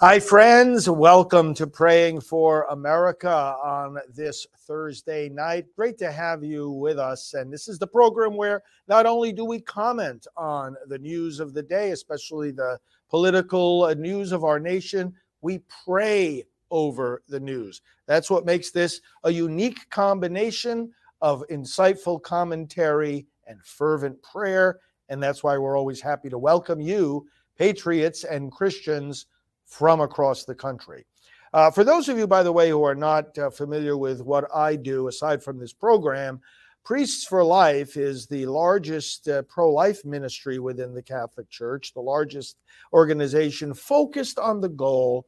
Hi, friends. Welcome to Praying for America on this Thursday night. Great to have you with us. And this is the program where not only do we comment on the news of the day, especially the political uh, news of our nation, we pray over the news. That's what makes this a unique combination of insightful commentary and fervent prayer. And that's why we're always happy to welcome you, patriots and Christians from across the country. Uh, for those of you, by the way, who are not uh, familiar with what I do aside from this program, Priests for Life is the largest uh, pro life ministry within the Catholic Church, the largest organization focused on the goal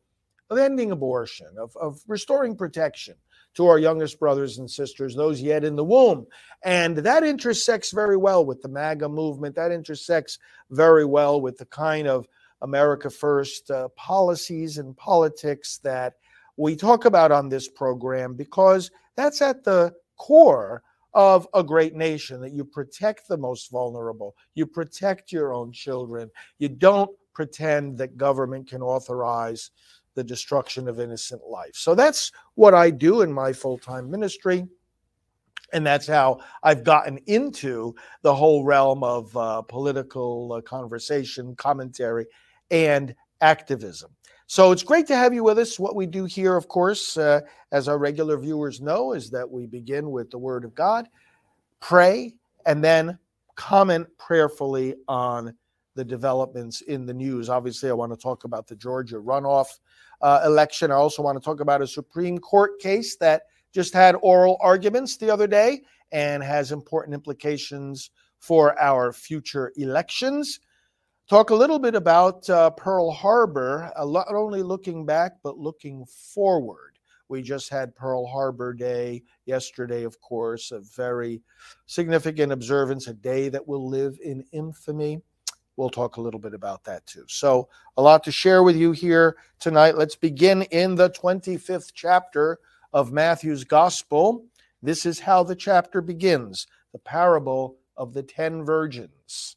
of ending abortion, of, of restoring protection to our youngest brothers and sisters, those yet in the womb. And that intersects very well with the MAGA movement. That intersects very well with the kind of America First uh, policies and politics that we talk about on this program because that's at the core of a great nation that you protect the most vulnerable, you protect your own children, you don't pretend that government can authorize the destruction of innocent life. So that's what I do in my full time ministry. And that's how I've gotten into the whole realm of uh, political uh, conversation, commentary, and activism. So it's great to have you with us. What we do here, of course, uh, as our regular viewers know, is that we begin with the Word of God, pray, and then comment prayerfully on the developments in the news. Obviously, I want to talk about the Georgia runoff uh, election. I also want to talk about a Supreme Court case that just had oral arguments the other day and has important implications for our future elections talk a little bit about uh, Pearl Harbor, not only looking back, but looking forward. We just had Pearl Harbor Day yesterday, of course, a very significant observance, a day that will live in infamy. We'll talk a little bit about that too. So, a lot to share with you here tonight. Let's begin in the 25th chapter of Matthew's Gospel. This is how the chapter begins the parable of the ten virgins.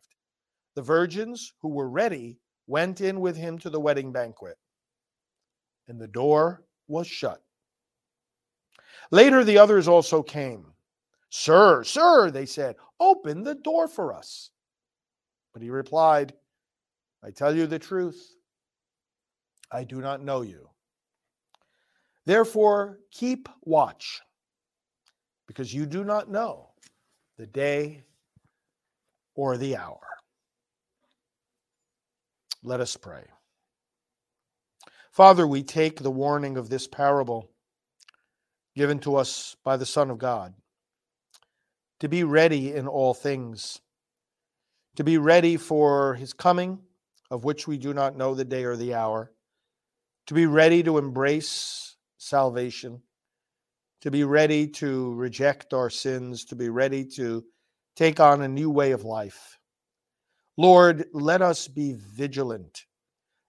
The virgins who were ready went in with him to the wedding banquet, and the door was shut. Later, the others also came. Sir, sir, they said, open the door for us. But he replied, I tell you the truth, I do not know you. Therefore, keep watch, because you do not know the day or the hour. Let us pray. Father, we take the warning of this parable given to us by the Son of God to be ready in all things, to be ready for his coming, of which we do not know the day or the hour, to be ready to embrace salvation, to be ready to reject our sins, to be ready to take on a new way of life. Lord, let us be vigilant.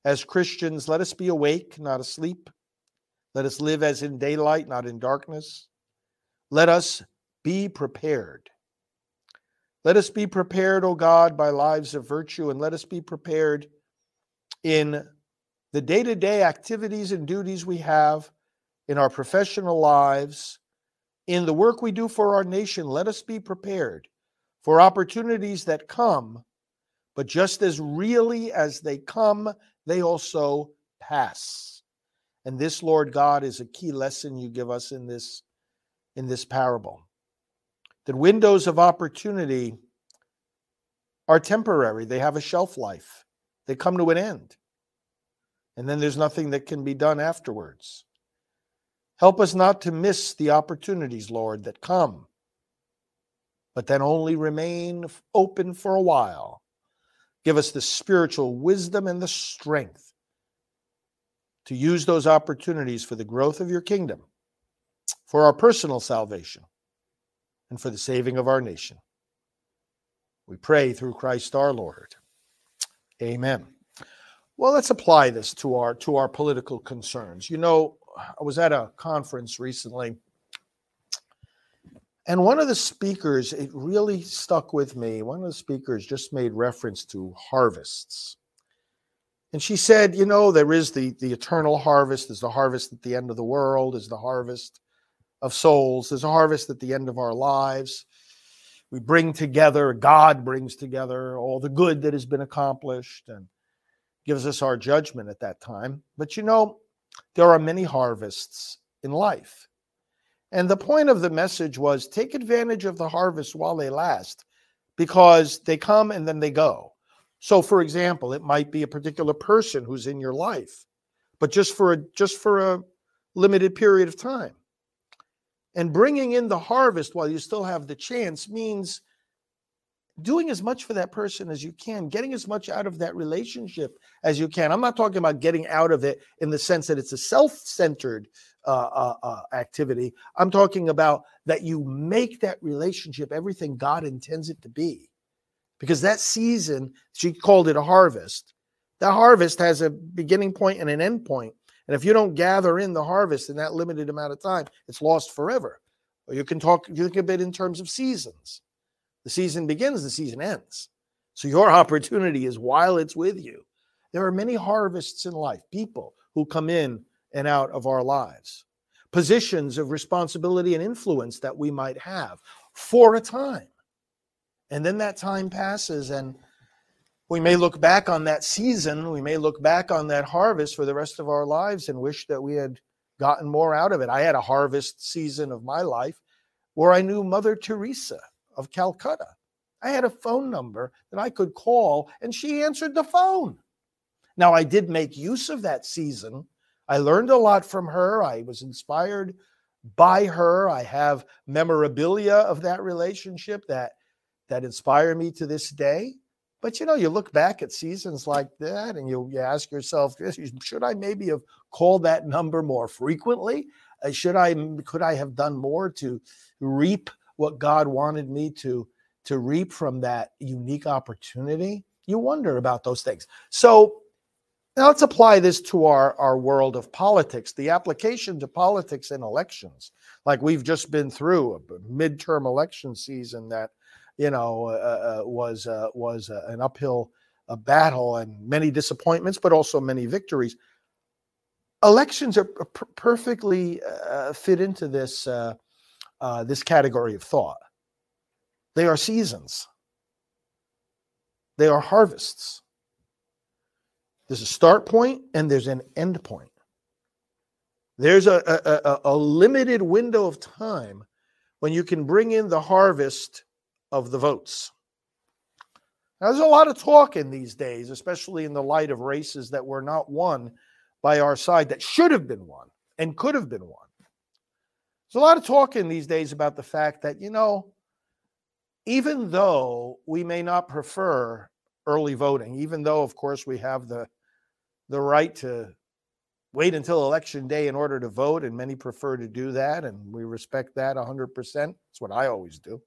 As Christians, let us be awake, not asleep. Let us live as in daylight, not in darkness. Let us be prepared. Let us be prepared, O God, by lives of virtue, and let us be prepared in the day to day activities and duties we have in our professional lives, in the work we do for our nation, let us be prepared for opportunities that come, but just as really as they come, they also pass. And this, Lord God, is a key lesson you give us in this in this parable. That windows of opportunity are temporary, they have a shelf life, they come to an end. And then there's nothing that can be done afterwards. Help us not to miss the opportunities, Lord, that come, but then only remain open for a while. Give us the spiritual wisdom and the strength to use those opportunities for the growth of your kingdom, for our personal salvation, and for the saving of our nation. We pray through Christ our Lord. Amen. Well, let's apply this to our to our political concerns. You know, I was at a conference recently, and one of the speakers, it really stuck with me. One of the speakers just made reference to harvests. And she said, you know, there is the, the eternal harvest, there's the harvest at the end of the world, there's the harvest of souls, there's a harvest at the end of our lives. We bring together, God brings together all the good that has been accomplished and gives us our judgment at that time. But you know, there are many harvests in life. And the point of the message was take advantage of the harvest while they last because they come and then they go. So for example, it might be a particular person who's in your life, but just for a just for a limited period of time. And bringing in the harvest while you still have the chance means doing as much for that person as you can, getting as much out of that relationship as you can. I'm not talking about getting out of it in the sense that it's a self centered uh, uh, uh, activity. I'm talking about that you make that relationship everything God intends it to be. Because that season, she called it a harvest. That harvest has a beginning point and an end point. And if you don't gather in the harvest in that limited amount of time, it's lost forever. Or you can talk, you think of it in terms of seasons. The season begins, the season ends. So your opportunity is while it's with you. There are many harvests in life, people who come in and out of our lives, positions of responsibility and influence that we might have for a time. And then that time passes, and we may look back on that season, we may look back on that harvest for the rest of our lives and wish that we had gotten more out of it. I had a harvest season of my life where I knew Mother Teresa of Calcutta. I had a phone number that I could call, and she answered the phone. Now, I did make use of that season. I learned a lot from her. I was inspired by her. I have memorabilia of that relationship that that inspire me to this day. But you know, you look back at seasons like that and you, you ask yourself, should I maybe have called that number more frequently? Uh, should I could I have done more to reap what God wanted me to to reap from that unique opportunity, you wonder about those things. So now let's apply this to our, our world of politics, the application to politics and elections. Like we've just been through a midterm election season that, you know, uh, uh, was uh, was uh, an uphill uh, battle and many disappointments, but also many victories. Elections are perfectly uh, fit into this uh, this category of thought. They are seasons, they are harvests. There's a start point and there's an end point. There's a, a, a, limited window of time when you can bring in the harvest of the votes. Now, there's a lot of talk in these days, especially in the light of races that were not won by our side that should have been won and could have been won. There's a lot of talking these days about the fact that, you know, even though we may not prefer early voting, even though, of course, we have the the right to wait until election day in order to vote, and many prefer to do that, and we respect that 100%. That's what I always do.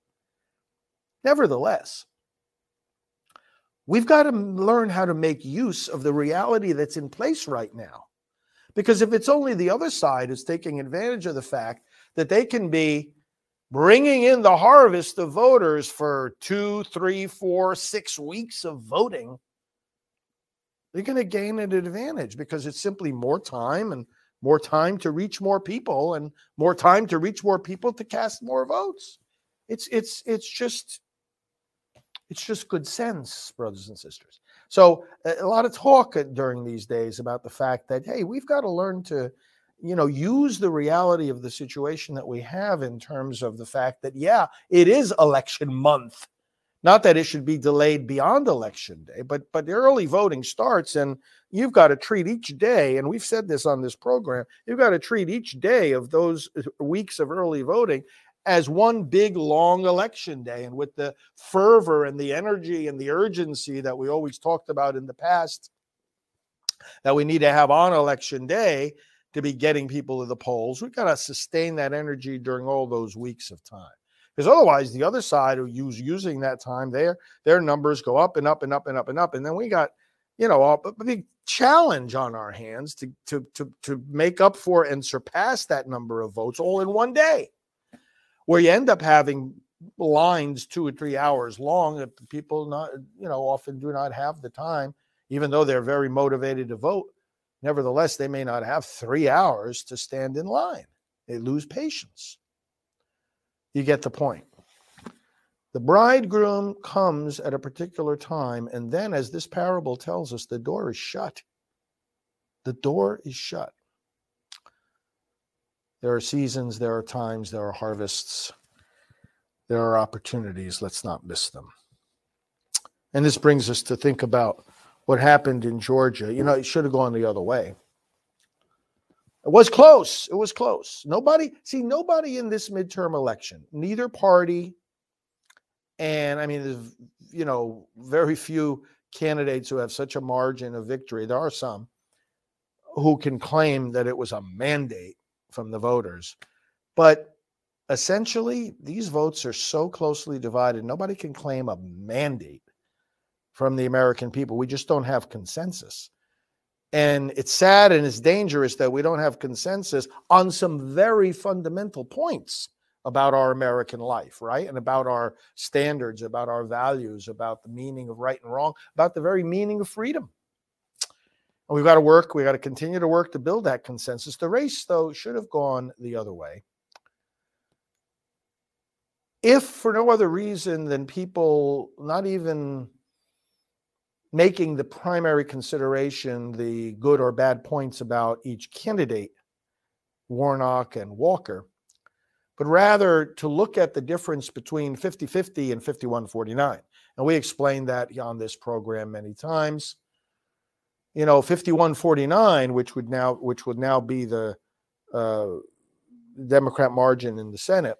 Nevertheless, we've got to learn how to make use of the reality that's in place right now. Because if it's only the other side who's taking advantage of the fact that they can be bringing in the harvest of voters for two, three, four, six weeks of voting, they're going to gain an advantage because it's simply more time and more time to reach more people and more time to reach more people to cast more votes. It's it's it's just it's just good sense, brothers and sisters. So a lot of talk uh, during these days about the fact that hey, we've got to learn to you know use the reality of the situation that we have in terms of the fact that yeah, it is election month. Not that it should be delayed beyond election day, but but early voting starts and you've got to treat each day and we've said this on this program, you've got to treat each day of those uh, weeks of early voting as one big long election day. And with the fervor and the energy and the urgency that we always talked about in the past, that we need to have on election day to be getting people to the polls, we've got to sustain that energy during all those weeks of time. Because otherwise, the other side who use using that time, their their numbers go up and up and up and up and up, and then we got, you know, a, a big challenge on our hands to to to to make up for and surpass that number of votes all in one day where you end up having lines two or three hours long that people not you know often do not have the time even though they're very motivated to vote nevertheless they may not have three hours to stand in line. They lose patience. You get the point. The bridegroom comes at a particular time and then as this parable tells us the door is shut. The door is shut. There are seasons, there are times, there are harvests, there are opportunities. Let's not miss them. And this brings us to think about what happened in Georgia. You know, it should have gone the other way. It was close. It was close. Nobody, see, nobody in this midterm election, neither party, and I mean, there's, you know, very few candidates who have such a margin of victory. There are some who can claim that it was a mandate from the voters. But essentially, these votes are so closely divided, nobody can claim a mandate from the American people. We just don't have consensus. And it's sad and it's dangerous that we don't have consensus on some very fundamental points about our American life, right? And about our standards, about our values, about the meaning of right and wrong, about the very meaning of freedom. And we've got to work, we've got to continue to work to build that consensus. The race, though, should have gone the other way. If for no other reason than people not even making the primary consideration the good or bad points about each candidate, Warnock and Walker, but rather to look at the difference between 50 50 and 51 49. And we explained that on this program many times you know 51-49, which would now which would now be the uh, democrat margin in the senate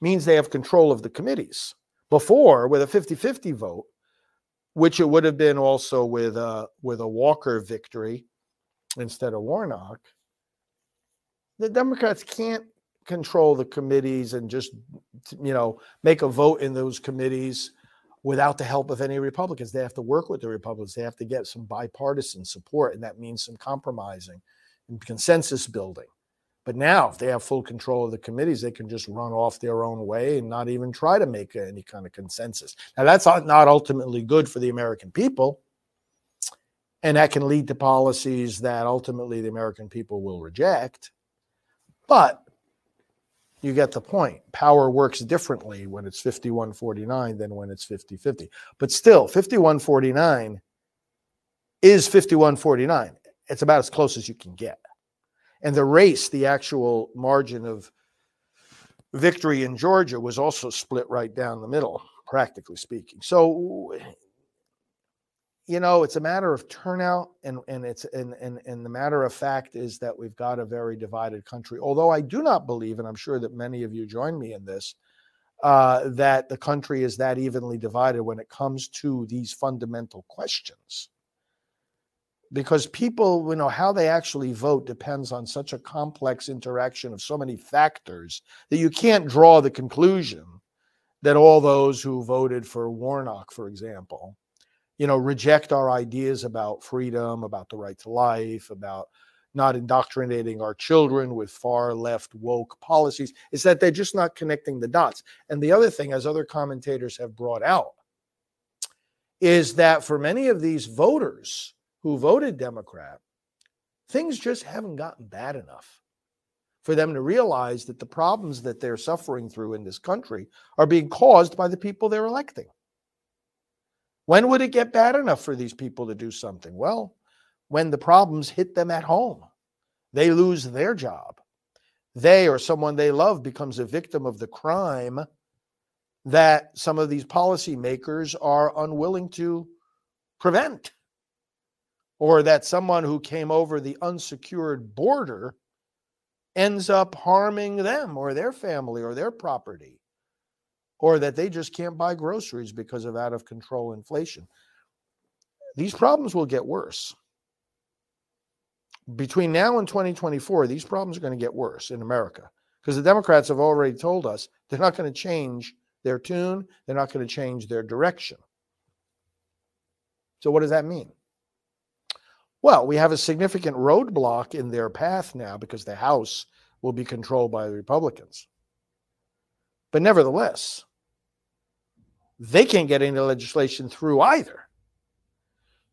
means they have control of the committees before with a 50-50 vote which it would have been also with a with a walker victory instead of warnock the democrats can't control the committees and just you know make a vote in those committees without the help of any Republicans. They have to work with the Republicans. They have to get some bipartisan support, and that means some compromising and consensus building. But now, if they have full control of the committees, they can just run off their own way and not even try to make any kind of consensus. Now, that's not ultimately good for the American people. And that can lead to policies that ultimately the American people will reject. But you get the point. Power works differently when it's 5149 than when it's 50 50. But still, 5149 is 5149. It's about as close as you can get. And the race, the actual margin of victory in Georgia was also split right down the middle, practically speaking. So you know, it's a matter of turnout, and and it's and and and the matter of fact is that we've got a very divided country. Although I do not believe, and I'm sure that many of you join me in this, uh, that the country is that evenly divided when it comes to these fundamental questions. Because people, you know, how they actually vote depends on such a complex interaction of so many factors that you can't draw the conclusion that all those who voted for Warnock, for example, you know, reject our ideas about freedom, about the right to life, about not indoctrinating our children with far left woke policies, is that they're just not connecting the dots. And the other thing, as other commentators have brought out, is that for many of these voters who voted Democrat, things just haven't gotten bad enough for them to realize that the problems that they're suffering through in this country are being caused by the people they're electing. When would it get bad enough for these people to do something? Well, when the problems hit them at home, they lose their job. They or someone they love becomes a victim of the crime that some of these policymakers are unwilling to prevent, or that someone who came over the unsecured border ends up harming them or their family or their property, or that they just can't buy groceries because of out of control inflation. These problems will get worse. Between now and 2024, these problems are going to get worse in America because the Democrats have already told us they're not going to change their tune, they're not going to change their direction. So, what does that mean? Well, we have a significant roadblock in their path now because the House will be controlled by the Republicans. But nevertheless, they can't get any legislation through either.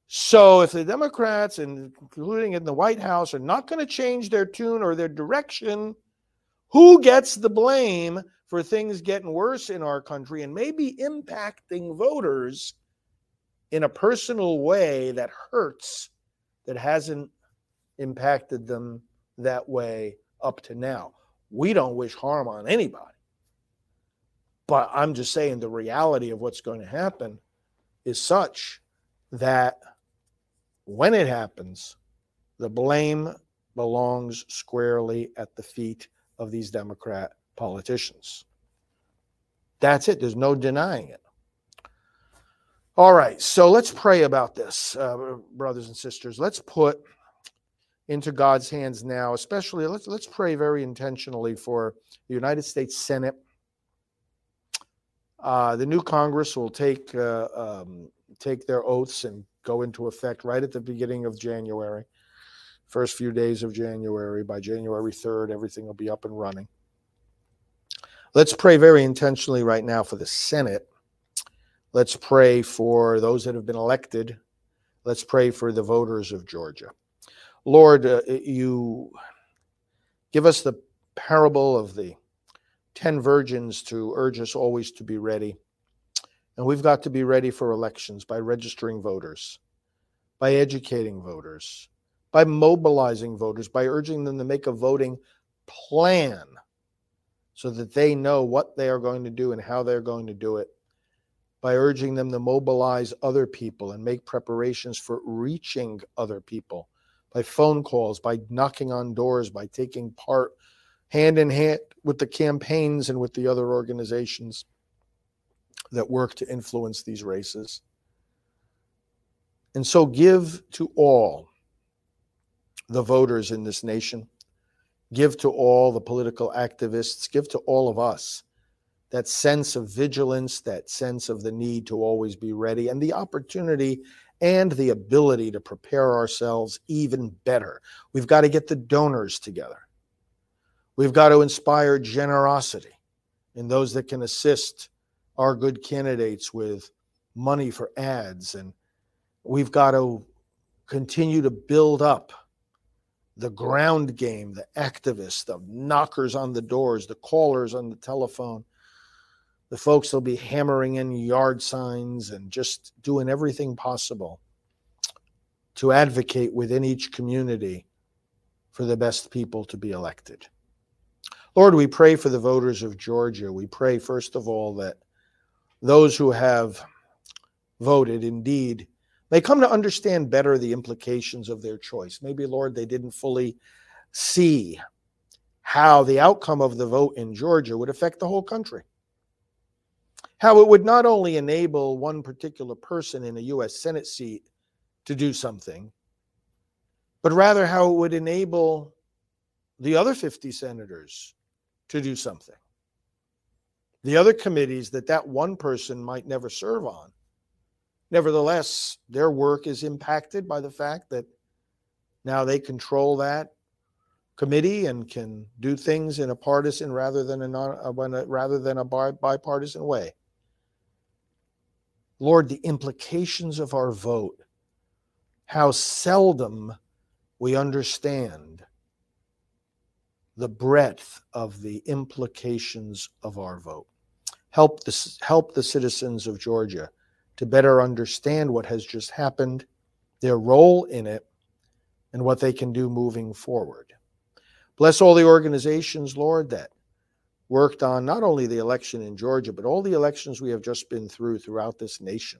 So if the Democrats, including in the White House, are not going to change their tune or their direction, who gets the blame for things getting worse in our country and maybe impacting voters in a personal way that hurts, that hasn't impacted them that way up to now. We don't wish harm on anybody. But I'm just saying the reality of what's going to happen is such that when it happens, the blame belongs squarely at the feet of these Democrat politicians. That's it. There's no denying it. All right. So let's pray about this, uh, brothers and sisters. Let's put into God's hands now, especially let's let's pray very intentionally for the United States Senate. Uh, the new Congress will take uh, um, take their oaths and go into effect right at the beginning of January, first few days of January. By January 3rd, everything will be up and running. Let's pray very intentionally right now for the Senate. Let's pray for those that have been elected. Let's pray for the voters of Georgia. Lord, uh, you give us the parable of the 10 virgins to urge us always to be ready. And we've got to be ready for elections by registering voters, by educating voters, by mobilizing voters, by urging them to make a voting plan so that they know what they are going to do and how they're going to do it, by urging them to mobilize other people and make preparations for reaching other people by phone calls, by knocking on doors, by taking part hand in hand with the campaigns and with the other organizations that work to influence these races. And so give to all the voters in this nation, give to all the political activists, give to all of us that sense of vigilance, that sense of the need to always be ready, and the opportunity and the ability to prepare ourselves even better. We've got to get the donors together. We've got to inspire generosity in those that can assist our good candidates with money for ads. And we've got to continue to build up the ground game, the activists, the knockers on the doors, the callers on the telephone, the folks will be hammering in yard signs and just doing everything possible to advocate within each community for the best people to be elected. Lord, we pray for the voters of Georgia. We pray, first of all, that those who have voted indeed may come to understand better the implications of their choice. Maybe, Lord, they didn't fully see how the outcome of the vote in Georgia would affect the whole country. How it would not only enable one particular person in a U.S. Senate seat to do something, but rather how it would enable the other 50 senators to do something the other committees that that one person might never serve on. Nevertheless, their work is impacted by the fact that now they control that committee and can do things in a partisan rather than a non, uh, rather than a bipartisan way. Lord, the implications of our vote, how seldom we understand the breadth of the implications of our vote. Help the, help the citizens of Georgia to better understand what has just happened, their role in it, and what they can do moving forward. Bless all the organizations, Lord, that worked on not only the election in Georgia, but all the elections we have just been through throughout this nation.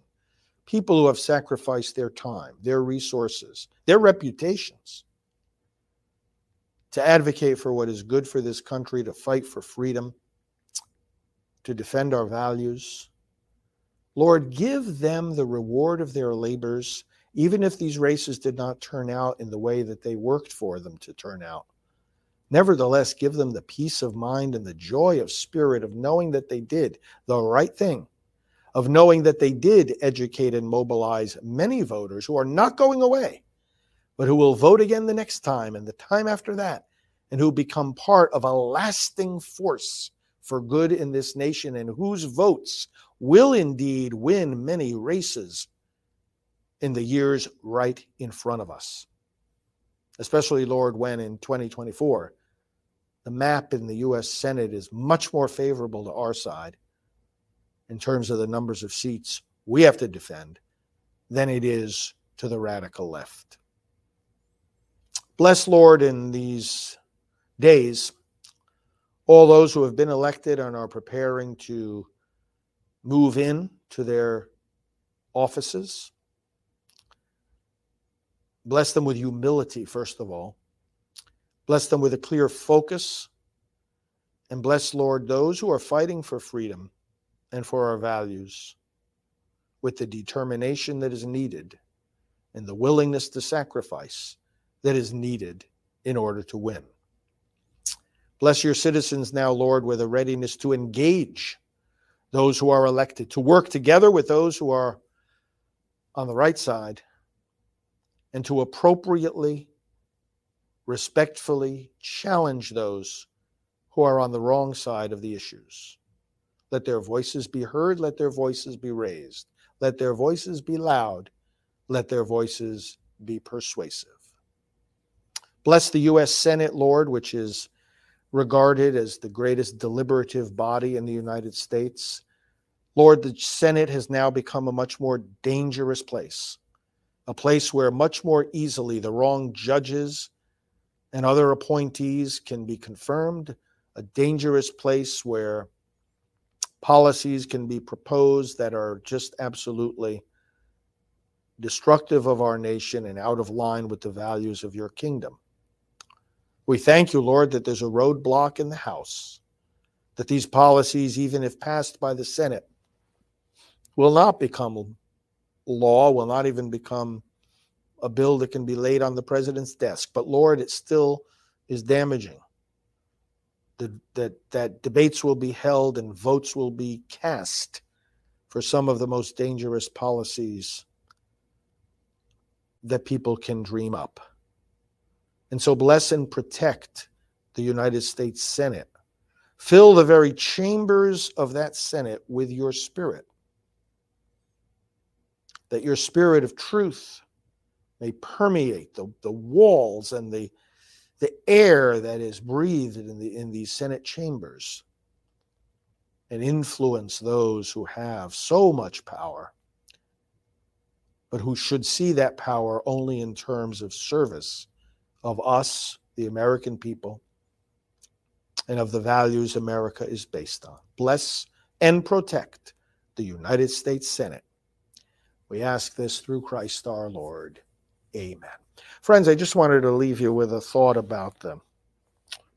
People who have sacrificed their time, their resources, their reputations to advocate for what is good for this country, to fight for freedom, to defend our values. Lord, give them the reward of their labors, even if these races did not turn out in the way that they worked for them to turn out. Nevertheless, give them the peace of mind and the joy of spirit of knowing that they did the right thing, of knowing that they did educate and mobilize many voters who are not going away, but who will vote again the next time and the time after that, and who become part of a lasting force for good in this nation and whose votes will indeed win many races in the years right in front of us. Especially, Lord, when in 2024, the map in the US Senate is much more favorable to our side in terms of the numbers of seats we have to defend than it is to the radical left. Bless, Lord, in these days all those who have been elected and are preparing to move in to their offices. Bless them with humility, first of all. Bless them with a clear focus. And bless, Lord, those who are fighting for freedom and for our values with the determination that is needed and the willingness to sacrifice that is needed in order to win. Bless your citizens now, Lord, with a readiness to engage those who are elected, to work together with those who are on the right side, and to appropriately, respectfully challenge those who are on the wrong side of the issues. Let their voices be heard, let their voices be raised, let their voices be loud, let their voices be persuasive. Bless the U.S. Senate, Lord, which is regarded as the greatest deliberative body in the United States. Lord, the Senate has now become a much more dangerous place, a place where much more easily the wrong judges and other appointees can be confirmed, a dangerous place where policies can be proposed that are just absolutely destructive of our nation and out of line with the values of your kingdom. We thank you, Lord, that there's a roadblock in the House, that these policies, even if passed by the Senate, will not become law, will not even become a bill that can be laid on the president's desk. But Lord, it still is damaging. That, that debates will be held and votes will be cast for some of the most dangerous policies that people can dream up. And so bless and protect the United States Senate. Fill the very chambers of that Senate with your spirit, that your spirit of truth may permeate the, the walls and the, the air that is breathed in, the, in these Senate chambers and influence those who have so much power, but who should see that power only in terms of service of us, the American people, and of the values America is based on. Bless and protect the United States Senate. We ask this through Christ our Lord. Amen. Friends, I just wanted to leave you with a thought about the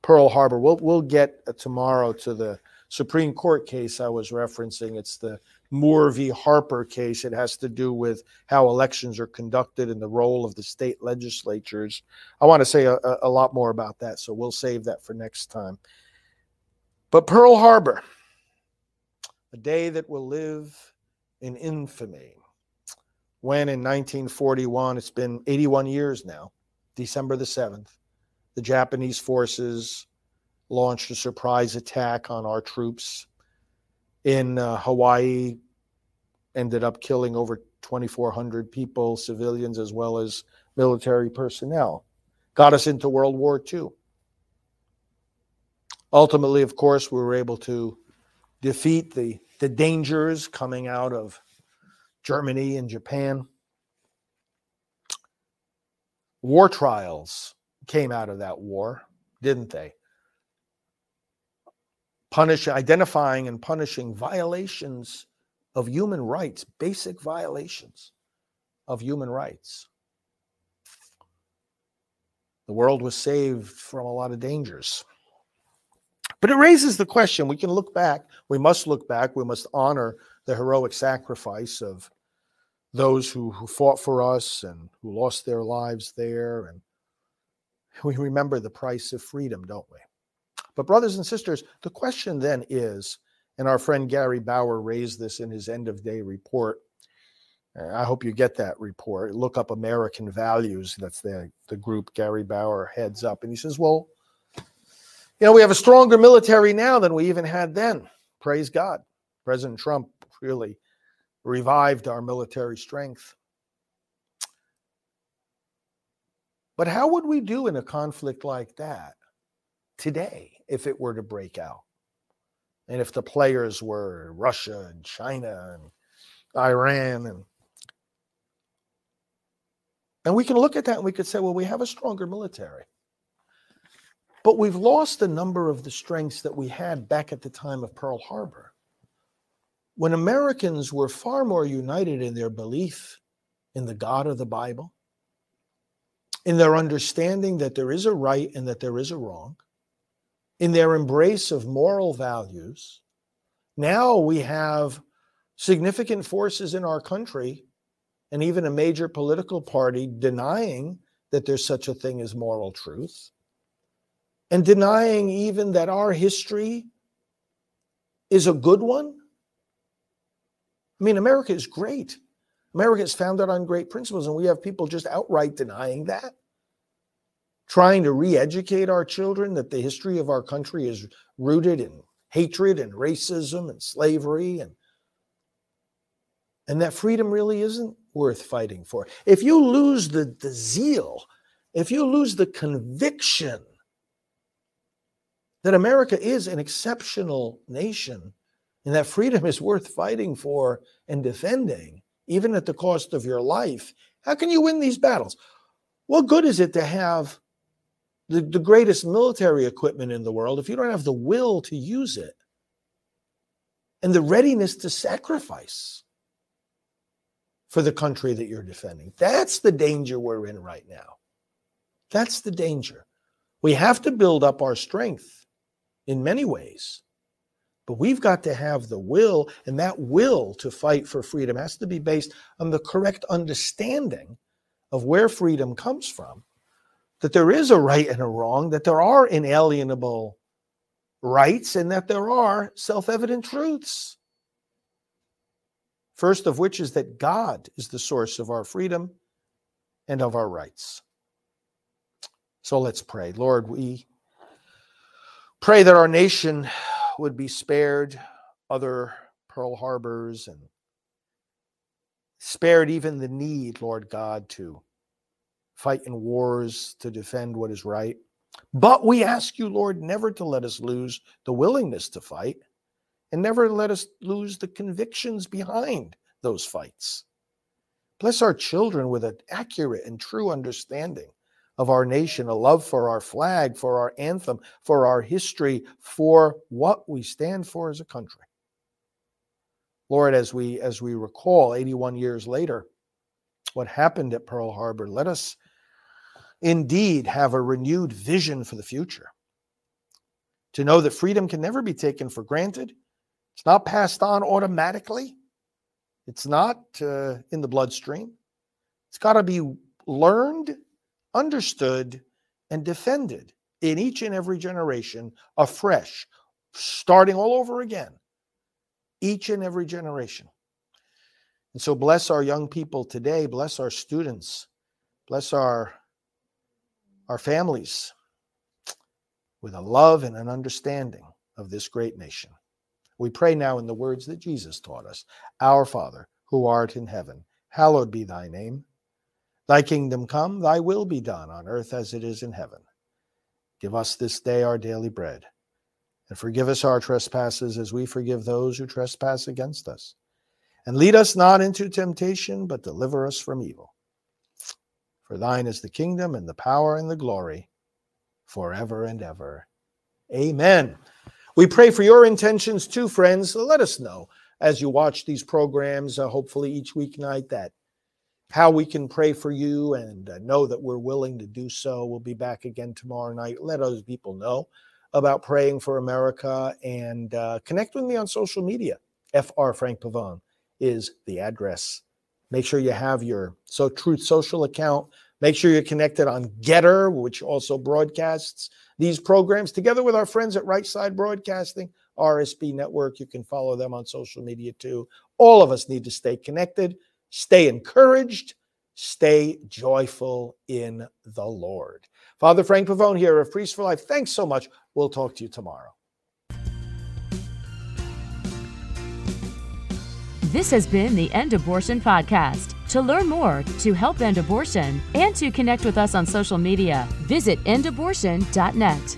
Pearl Harbor. We'll, we'll get tomorrow to the Supreme Court case I was referencing. It's the Moore v. Harper case. It has to do with how elections are conducted and the role of the state legislatures. I want to say a, a lot more about that, so we'll save that for next time. But Pearl Harbor, a day that will live in infamy. When in 1941, it's been 81 years now, December the 7th, the Japanese forces launched a surprise attack on our troops in uh, Hawaii, ended up killing over 2,400 people, civilians as well as military personnel. got us into World War II. Ultimately, of course, we were able to defeat the, the dangers coming out of Germany and Japan. War trials came out of that war, didn't they? Punish, identifying and punishing violations of human rights, basic violations of human rights. The world was saved from a lot of dangers. But it raises the question we can look back, we must look back, we must honor the heroic sacrifice of those who, who fought for us and who lost their lives there. And we remember the price of freedom, don't we? But, brothers and sisters, the question then is, and our friend Gary Bauer raised this in his end of day report. I hope you get that report. Look up American Values. That's the, the group Gary Bauer heads up. And he says, Well, you know, we have a stronger military now than we even had then. Praise God. President Trump really revived our military strength. But how would we do in a conflict like that today if it were to break out? And if the players were Russia and China and Iran and and we can look at that and we could say, well, we have a stronger military. But we've lost a number of the strengths that we had back at the time of Pearl Harbor. When Americans were far more united in their belief in the God of the Bible, in their understanding that there is a right and that there is a wrong, in their embrace of moral values, now we have significant forces in our country and even a major political party denying that there's such a thing as moral truth and denying even that our history is a good one. I mean, America is great. America is founded on great principles, and we have people just outright denying that, trying to re educate our children that the history of our country is rooted in hatred and racism and slavery and and that freedom really isn't worth fighting for. If you lose the, the zeal, if you lose the conviction that America is an exceptional nation and that freedom is worth fighting for and defending, even at the cost of your life. How can you win these battles? What good is it to have the, the greatest military equipment in the world if you don't have the will to use it and the readiness to sacrifice for the country that you're defending? That's the danger we're in right now. That's the danger. We have to build up our strength in many ways. But we've got to have the will, and that will to fight for freedom has to be based on the correct understanding of where freedom comes from, that there is a right and a wrong, that there are inalienable rights, and that there are self evident truths. First of which is that God is the source of our freedom and of our rights. So let's pray. Lord, we Pray that our nation would be spared other Pearl Harbors and spared even the need, Lord God, to fight in wars to defend what is right. But we ask you, Lord, never to let us lose the willingness to fight and never let us lose the convictions behind those fights. Bless our children with an accurate and true understanding of our nation, a love for our flag, for our anthem, for our history, for what we stand for as a country. Lord, as we as we recall 81 years later what happened at Pearl Harbor, let us indeed have a renewed vision for the future. To know that freedom can never be taken for granted. It's not passed on automatically. It's not uh, in the bloodstream. It's got to be learned understood, and defended in each and every generation afresh, starting all over again, each and every generation. And so, bless our young people today, bless our students, bless our, our families with a love and an understanding of this great nation. We pray now in the words that Jesus taught us Our Father, who art in heaven, hallowed be thy name. Thy kingdom come, thy will be done on earth as it is in heaven. Give us this day our daily bread, and forgive us our trespasses as we forgive those who trespass against us. And lead us not into temptation, but deliver us from evil. For thine is the kingdom and the power and the glory forever and ever. Amen. We pray for your intentions too, friends. Let us know as you watch these programs, uh, hopefully each weeknight, that how we can pray for you and uh, know that we're willing to do so. We'll be back again tomorrow night. Let other people know about praying for America and uh, connect with me on social media. FR Frank Pavone is the address. Make sure you have your So Truth Social account. Make sure you're connected on Gettr, which also broadcasts these programs together with our friends at Right Side Broadcasting, RSB Network. You can follow them on social media too. All of us need to stay connected, stay encouraged, stay joyful in the Lord. Father Frank Pavone here of Priest for Life. Thanks so much. We'll talk to you tomorrow. This has been the End Abortion Podcast. To learn more, to help end abortion, and to connect with us on social media, visit endabortion.net.